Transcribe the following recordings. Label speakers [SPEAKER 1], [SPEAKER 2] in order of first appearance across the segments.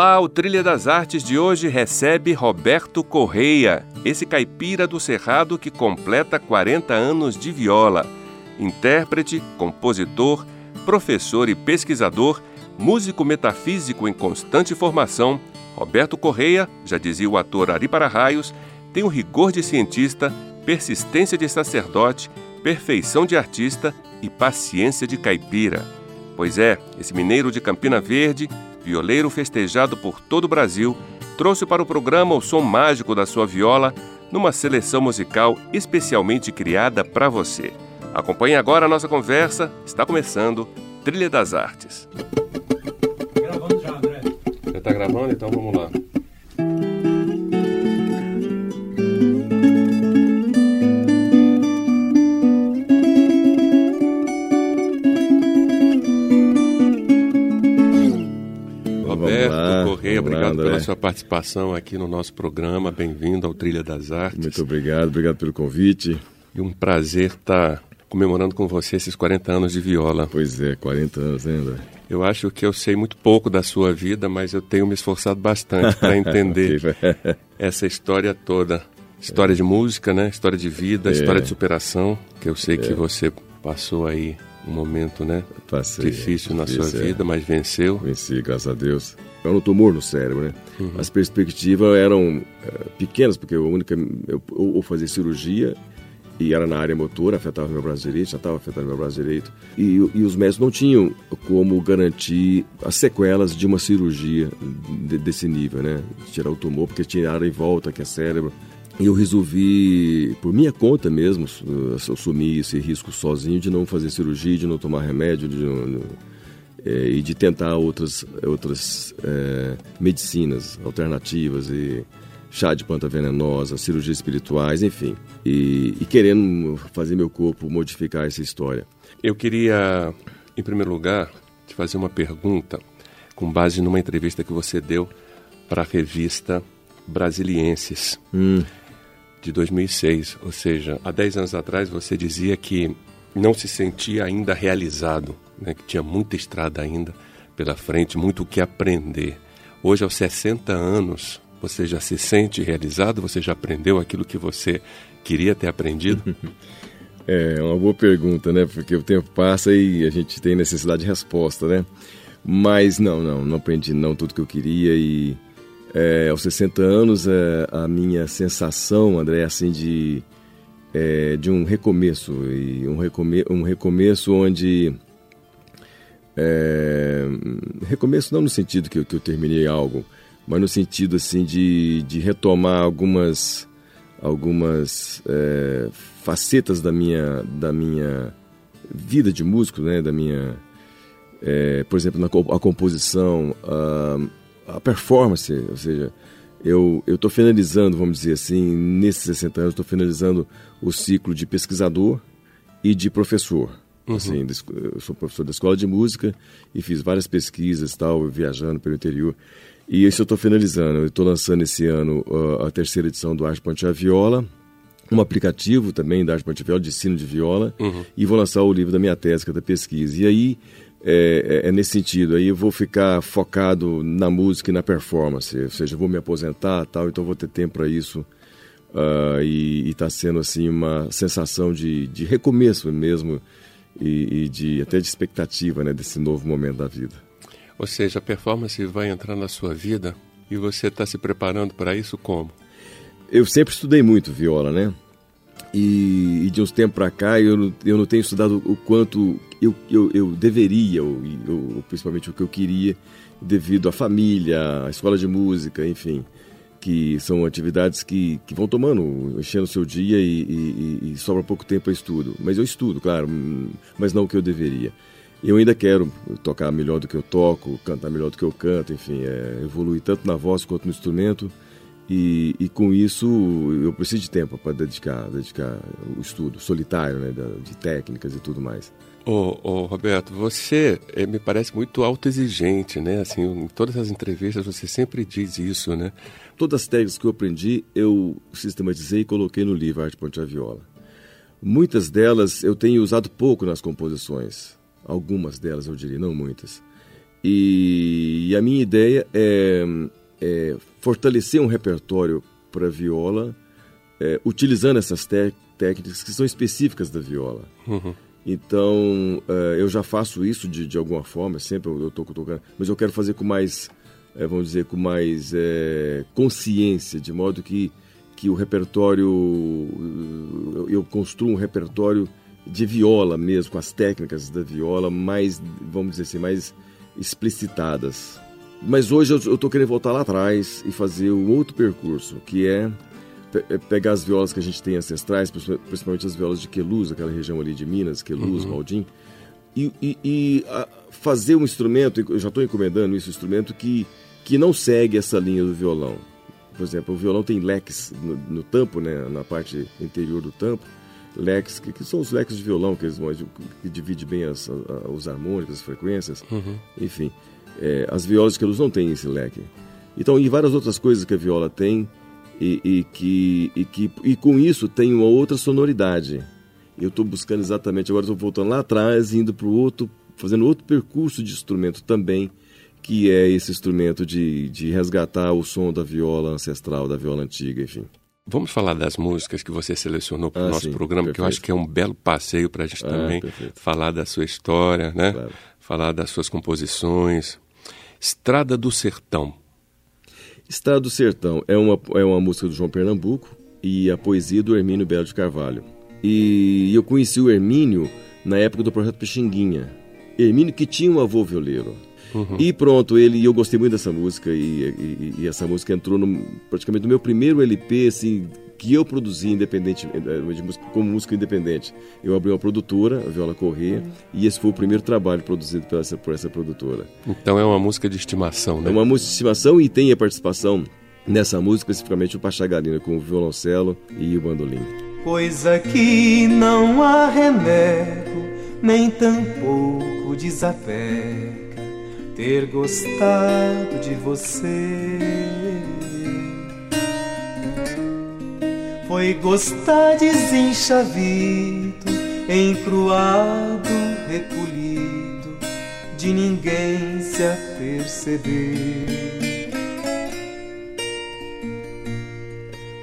[SPEAKER 1] Olá, o Trilha das Artes de hoje recebe Roberto Correia, esse caipira do Cerrado que completa 40 anos de viola. Intérprete, compositor, professor e pesquisador, músico metafísico em constante formação, Roberto Correia, já dizia o ator Ari Para-Raios, tem o rigor de cientista, persistência de sacerdote, perfeição de artista e paciência de caipira. Pois é, esse mineiro de Campina Verde violeiro festejado por todo o Brasil, trouxe para o programa o som mágico da sua viola numa seleção musical especialmente criada para você. Acompanhe agora a nossa conversa, está começando Trilha das Artes.
[SPEAKER 2] Gravando já, André.
[SPEAKER 1] Já está gravando? Então vamos lá. Obrigado Olá, pela sua participação aqui no nosso programa. Bem-vindo ao Trilha das Artes.
[SPEAKER 2] Muito obrigado, obrigado pelo convite.
[SPEAKER 1] E um prazer estar comemorando com você esses 40 anos de viola.
[SPEAKER 2] Pois é, 40 anos, né, André?
[SPEAKER 1] Eu acho que eu sei muito pouco da sua vida, mas eu tenho me esforçado bastante para entender essa história toda. História é. de música, né? História de vida, é. história de superação, que eu sei é. que você passou aí um momento, né?
[SPEAKER 2] Passei,
[SPEAKER 1] difícil na sua é. vida, mas venceu.
[SPEAKER 2] Venci, graças a Deus era um tumor no cérebro, né? Uhum. As perspectivas eram é, pequenas, porque a única, eu, ou fazer cirurgia, e era na área motora, afetava meu braço direito, já estava afetando meu braço direito, e, e, os médicos não tinham como garantir as sequelas de uma cirurgia de, desse nível, né? Tirar o tumor, porque tinha área em volta, que é cérebro. E eu resolvi, por minha conta mesmo, assumir esse risco sozinho de não fazer cirurgia, de não tomar remédio, de não, é, e de tentar outras, outras é, medicinas alternativas e chá de planta venenosa, cirurgias espirituais, enfim, e, e, querendo fazer meu corpo modificar essa história.
[SPEAKER 1] Eu queria, em primeiro lugar, te fazer uma pergunta com base numa entrevista que você deu para a revista Brasilienses hum. de 2006, ou seja, há 10 anos atrás você dizia que não se sentia ainda realizado né, que tinha muita estrada ainda pela frente, muito o que aprender. Hoje, aos 60 anos, você já se sente realizado? Você já aprendeu aquilo que você queria ter aprendido?
[SPEAKER 2] É uma boa pergunta, né? Porque o tempo passa e a gente tem necessidade de resposta, né? Mas não, não, não aprendi não tudo que eu queria e é, aos 60 anos é, a minha sensação, André, é assim de é, de um recomeço e um, recome um recomeço onde é, recomeço não no sentido que eu, que eu terminei algo, mas no sentido assim de, de retomar algumas algumas é, facetas da minha da minha vida de músico, né, da minha é, por exemplo, na a composição, a, a performance, ou seja, eu estou finalizando, vamos dizer assim, nesses 60 anos, estou finalizando o ciclo de pesquisador e de professor. Uhum. Assim, eu sou professor da escola de música e fiz várias pesquisas, tal, viajando pelo interior. E isso eu estou finalizando. Eu estou lançando esse ano uh, a terceira edição do Arte Ponte Viola, um aplicativo também da Arte Ponte Viola, de ensino de viola, uhum. e vou lançar o livro da minha tese, que é da pesquisa. E aí, é, é, é, nesse sentido, aí eu vou ficar focado na música e na performance, ou seja, vou me aposentar tal, então vou ter tempo para isso. Uh, e está sendo assim uma sensação de, de recomeço mesmo e, e, de até de expectativa né, desse novo momento da vida.
[SPEAKER 1] Ou seja, a performance vai entrar na sua vida e você está se preparando para isso como?
[SPEAKER 2] Eu sempre estudei muito viola, né? E, e de uns tempos para cá eu, eu não tenho estudado o quanto eu, eu, eu deveria, ou, ou, principalmente o que eu queria, devido à família, à escola de música, enfim. Que são atividades que, que vão tomando, enchendo o seu dia e, e, e sobra pouco tempo para estudo. Mas eu estudo, claro, mas não o que eu deveria. Eu ainda quero tocar melhor do que eu toco, cantar melhor do que eu canto, enfim, é, evoluir tanto na voz quanto no instrumento. E, e com isso eu preciso de tempo para dedicar, dedicar o estudo solitário, né, de técnicas e tudo mais.
[SPEAKER 1] Ô, ô, Roberto, você é, me parece muito autoexigente, né? Assim, em todas as entrevistas você sempre diz isso, né?
[SPEAKER 2] Todas as técnicas que eu aprendi, eu sistematizei e coloquei no livro Arte Ponte a Viola. Muitas delas eu tenho usado pouco nas composições. Algumas delas, eu diria, não muitas. E, e a minha ideia é, é, fortalecer um repertório para viola, é, utilizando essas técnicas que são específicas da viola. Uhum. Então, uh, eu já faço isso de, de alguma forma, sempre eu estou tocando, mas eu quero fazer com mais, é, vamos dizer, com mais é, consciência, de modo que, que o repertório, eu, eu construo um repertório de viola mesmo, com as técnicas da viola mais, vamos dizer assim, mais explicitadas. Mas hoje eu estou querendo voltar lá atrás e fazer um outro percurso, que é é, pegar as violas que a gente tem ancestrais, principalmente as violas de Queluz, aquela região ali de Minas, Queluz, uhum. Maldim, e, e, e fazer um instrumento, eu já estou encomendando isso, um instrumento que, que não segue essa linha do violão. Por exemplo, o violão tem leques no, no tampo, né, na parte interior do tampo, leques, que, que, são os leques de violão, que, eles, que divide bem as, a, os harmônicos, as frequências, uhum. enfim. É, as violas de Queluz não têm esse leque. Então, e várias outras coisas que a viola tem, e, e, que, e, que, e com isso tem uma outra sonoridade. Eu estou buscando exatamente, agora estou voltando lá atrás, indo para o outro, fazendo outro percurso de instrumento também, que é esse instrumento de, de resgatar o som da viola ancestral, da viola antiga, enfim.
[SPEAKER 1] Vamos falar das músicas que você selecionou para o ah, nosso sim, programa, perfeito. que eu acho que é um belo passeio para a gente ah, também perfeito. falar da sua história, né? Claro. Falar das suas composições. Estrada do Sertão.
[SPEAKER 2] Estado do Sertão é uma, é uma música do João Pernambuco e a poesia do Hermínio Belo de Carvalho. E eu conheci o Hermínio na época do projeto Pixinguinha. Hermínio que tinha um avô violeiro. Uhum. E pronto, ele eu gostei muito dessa música e, e, e essa música entrou no, praticamente no meu primeiro LP, assim, que eu produzi independente, eh, como música independente. Eu abri uma produtora, a Viola Corrêa, e esse foi o primeiro trabalho produzido por essa, por essa produtora.
[SPEAKER 1] Então é uma música de estimação, né?
[SPEAKER 2] É uma música de estimação e tem a participação nessa música, especificamente o Pachagalina com o violoncelo e o bandolim.
[SPEAKER 3] Coisa que não há remédio, nem tampouco desapega ter gostado de você. Foi gostar desenchavido, encruado, recolhido, de ninguém se aperceber.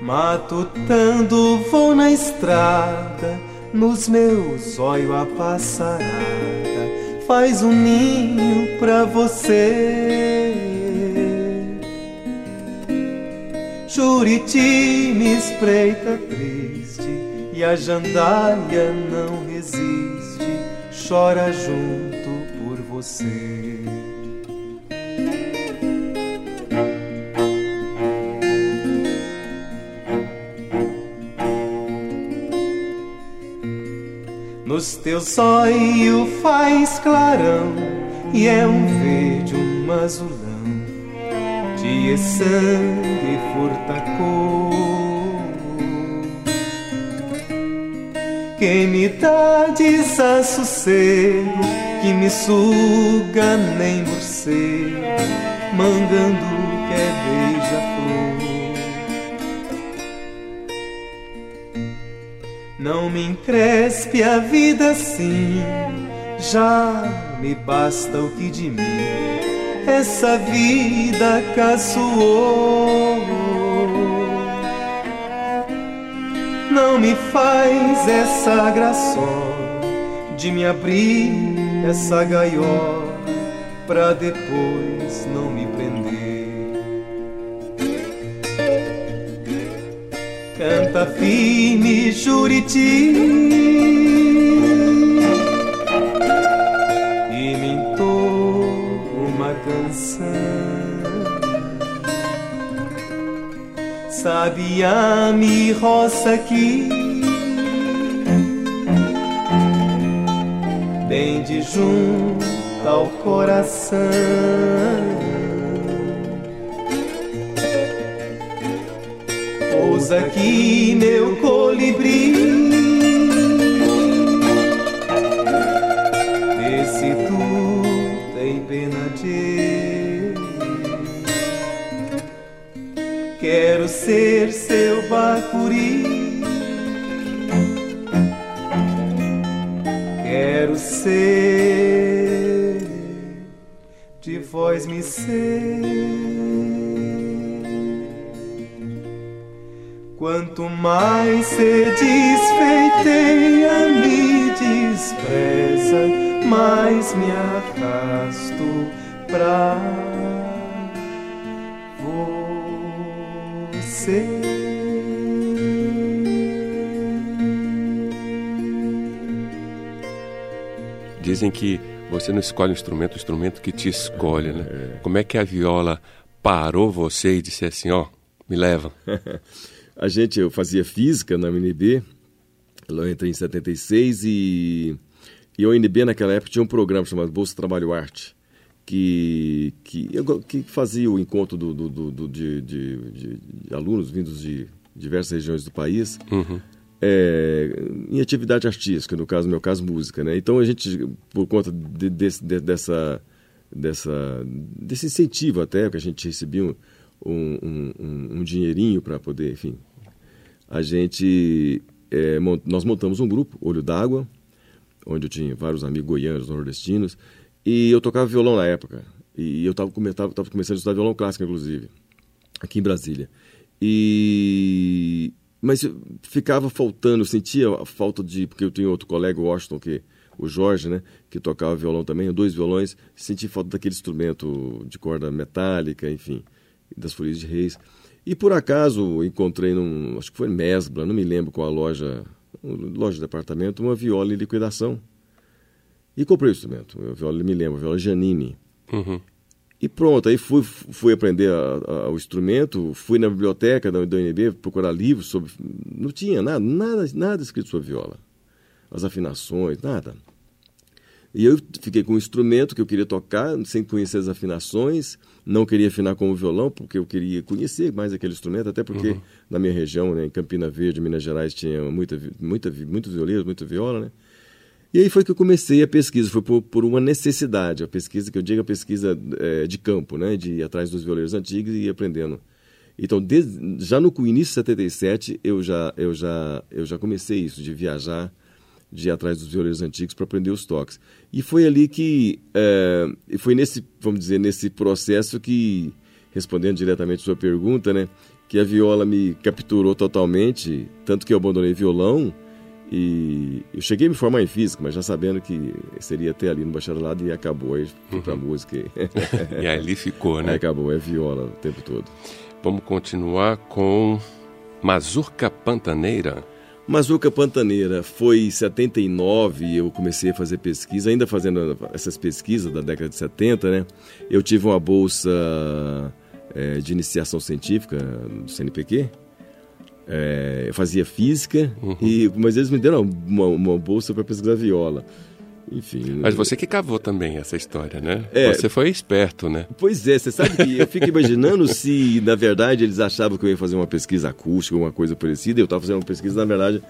[SPEAKER 3] Matutando vou na estrada, nos meus olhos a passarada, faz um ninho pra você. Juriti me espreita triste e a jandaia não resiste, chora junto por você. Nos teus olhos faz clarão e é um verde, um azulão de sangue furtacou que me dá desassossego que me suga nem morcego mangando que é beija-flor. Não me encrespe a vida assim já me basta o que de mim essa vida caçoou. Não me faz essa graçola de me abrir essa gaiola pra depois não me prender. Canta firme, Juriti. Sabia me roça aqui. Bem de junto ao coração. Pousa aqui meu colibri Quero ser seu bacuri. Quero ser de voz me ser. Quanto mais se desfeiteia, me despreza, mais me arrasto pra você.
[SPEAKER 1] Dizem que você não escolhe um instrumento, o instrumento que te escolhe, né? É. Como é que a viola parou você e disse assim, ó, oh, me leva?
[SPEAKER 2] A gente, eu fazia física na UNB, eu entrei em 76 e, e a UNB naquela época tinha um programa chamado Bolsa Trabalho Arte, que, que, que fazia o encontro do, do, do, de, de, de, de, alunos vindos de diversas regiões do país.
[SPEAKER 1] Uhum.
[SPEAKER 2] É, em atividade artística, no caso, no meu caso, música, né? Então a gente, por conta de, de, de, dessa, dessa, desse incentivo até, que a gente recebia um, um, um, um dinheirinho para poder, enfim. A gente, é, nós montamos um grupo, Olho d'Água, onde eu tinha vários amigos goianos, nordestinos, e eu tocava violão na época. E eu estava começando a estudar violão clássico, inclusive, aqui em Brasília. E mas ficava faltando, sentia a falta de, porque eu tenho outro colega, o Washington, que o Jorge, né, que tocava violão também, dois violões, senti falta daquele instrumento de corda metálica, enfim das Folias de Reis. E por acaso encontrei num, acho que foi Mesbla, não me lembro qual a loja, loja de departamento, uma viola em liquidação. E comprei o instrumento, a viola, me lembro, viola Janine.
[SPEAKER 1] Uhum.
[SPEAKER 2] E pronto, aí fui, fui aprender a, a, o instrumento, fui na biblioteca da, da UNB procurar livros sobre. Não tinha nada, nada, nada escrito sobre viola. As afinações, nada. E eu fiquei com um instrumento que eu queria tocar, sem conhecer as afinações, não queria afinar como violão, porque eu queria conhecer mais aquele instrumento, até porque uhum. na minha região, né, em Campina Verde, Minas Gerais, tinha muita, muita, muitos violeiros, muita viola, né? E aí foi que eu comecei a pesquisa, foi por, por uma necessidade, a pesquisa que eu digo a pesquisa é, de campo, né, de ir atrás dos violeiros antigos e ir aprendendo. Então, desde, já no início de 77, eu já, eu, já, eu já comecei isso, de viajar, de ir atrás dos violeiros antigos para aprender os toques. E foi ali que, é, foi nesse, vamos dizer, nesse processo que, respondendo diretamente a sua pergunta, né, que a viola me capturou totalmente, tanto que eu abandonei violão e eu cheguei a me formar em física, mas já sabendo que seria até ali no bacharelado e acabou, aí fui para uhum. música.
[SPEAKER 1] E... e ali ficou, né?
[SPEAKER 2] Aí acabou, é viola o tempo todo.
[SPEAKER 1] Vamos continuar com Mazurca Pantaneira.
[SPEAKER 2] Mazuca Pantaneira foi em 79, eu comecei a fazer pesquisa, ainda fazendo essas pesquisas da década de 70, né? Eu tive uma bolsa é, de iniciação científica do CNPq, é, eu fazia física, uhum. e, mas eles me deram uma, uma bolsa para pesquisar viola. Enfim.
[SPEAKER 1] Mas você que cavou também essa história, né? É, você foi esperto, né?
[SPEAKER 2] Pois é, você sabe que eu fico imaginando se, na verdade, eles achavam que eu ia fazer uma pesquisa acústica, alguma coisa parecida. Eu estava fazendo uma pesquisa, na verdade,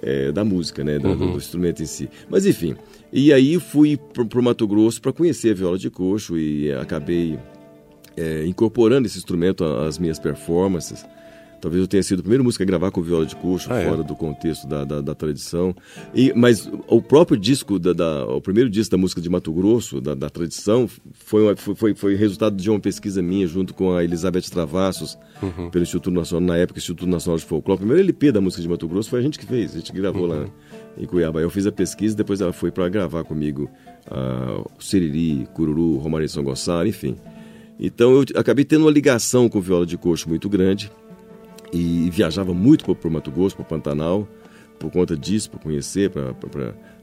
[SPEAKER 2] é, da música, né? Do, uhum. do, instrumento em si. Mas, enfim. E aí fui para o Mato Grosso para conhecer a viola de coxo e acabei é, incorporando esse instrumento às minhas performances. Talvez eu tenha sido a primeira música a gravar com viola de coxo, ah, é? fora é? do contexto da, da, da, tradição. E, mas o próprio disco, da, da, o primeiro disco da música de Mato Grosso, da, da tradição, foi, uma, foi, foi resultado de uma pesquisa minha junto com a Elizabeth Travassos, uhum. pelo Instituto Nacional, na época, Instituto Nacional de Folclore. O primeiro LP da música de Mato Grosso foi a gente que fez, a gente gravou uhum. lá em Cuiabá. Eu fiz a pesquisa, depois ela foi para gravar comigo uh, Siriri, Cururu, Romaria São Gonçalo, enfim. Então eu acabei tendo uma ligação com viola de coxo muito grande e viajava muito para o Mato Grosso, para o Pantanal, por conta disso, para conhecer, para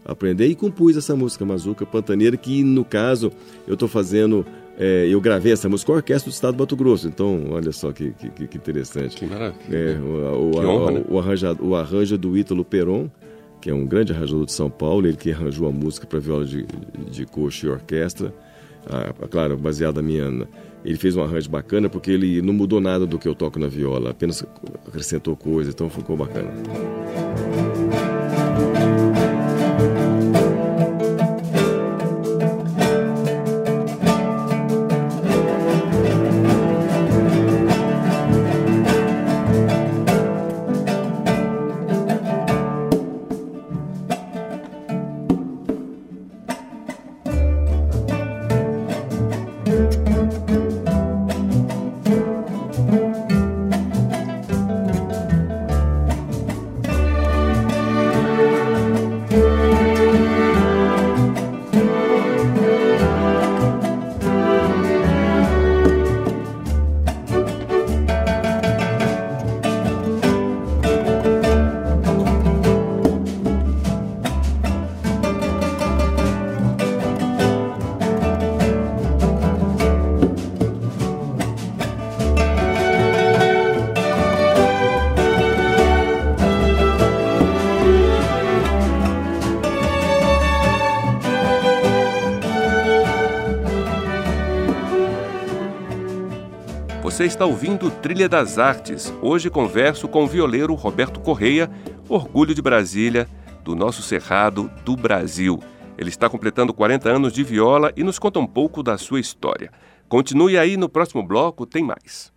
[SPEAKER 2] aprender. E compus essa música Mazuca Pantaneira, que no caso eu estou fazendo. É, eu gravei essa música com a Orquestra do Estado do Mato Grosso. Então, olha só que, que, que interessante.
[SPEAKER 1] Que maravilha.
[SPEAKER 2] É, o, o,
[SPEAKER 1] que honra,
[SPEAKER 2] o,
[SPEAKER 1] né?
[SPEAKER 2] o, arranjo, o arranjo do Ítalo Peron, que é um grande arranjador de São Paulo, ele que arranjou a música para viola de, de coxa e orquestra. Ah, claro, baseado na minha. Ele fez um arranjo bacana porque ele não mudou nada do que eu toco na viola, apenas acrescentou coisa, então ficou bacana.
[SPEAKER 1] Você está ouvindo Trilha das Artes. Hoje converso com o violeiro Roberto Correia, orgulho de Brasília, do nosso Cerrado do Brasil. Ele está completando 40 anos de viola e nos conta um pouco da sua história. Continue aí no próximo bloco, tem mais.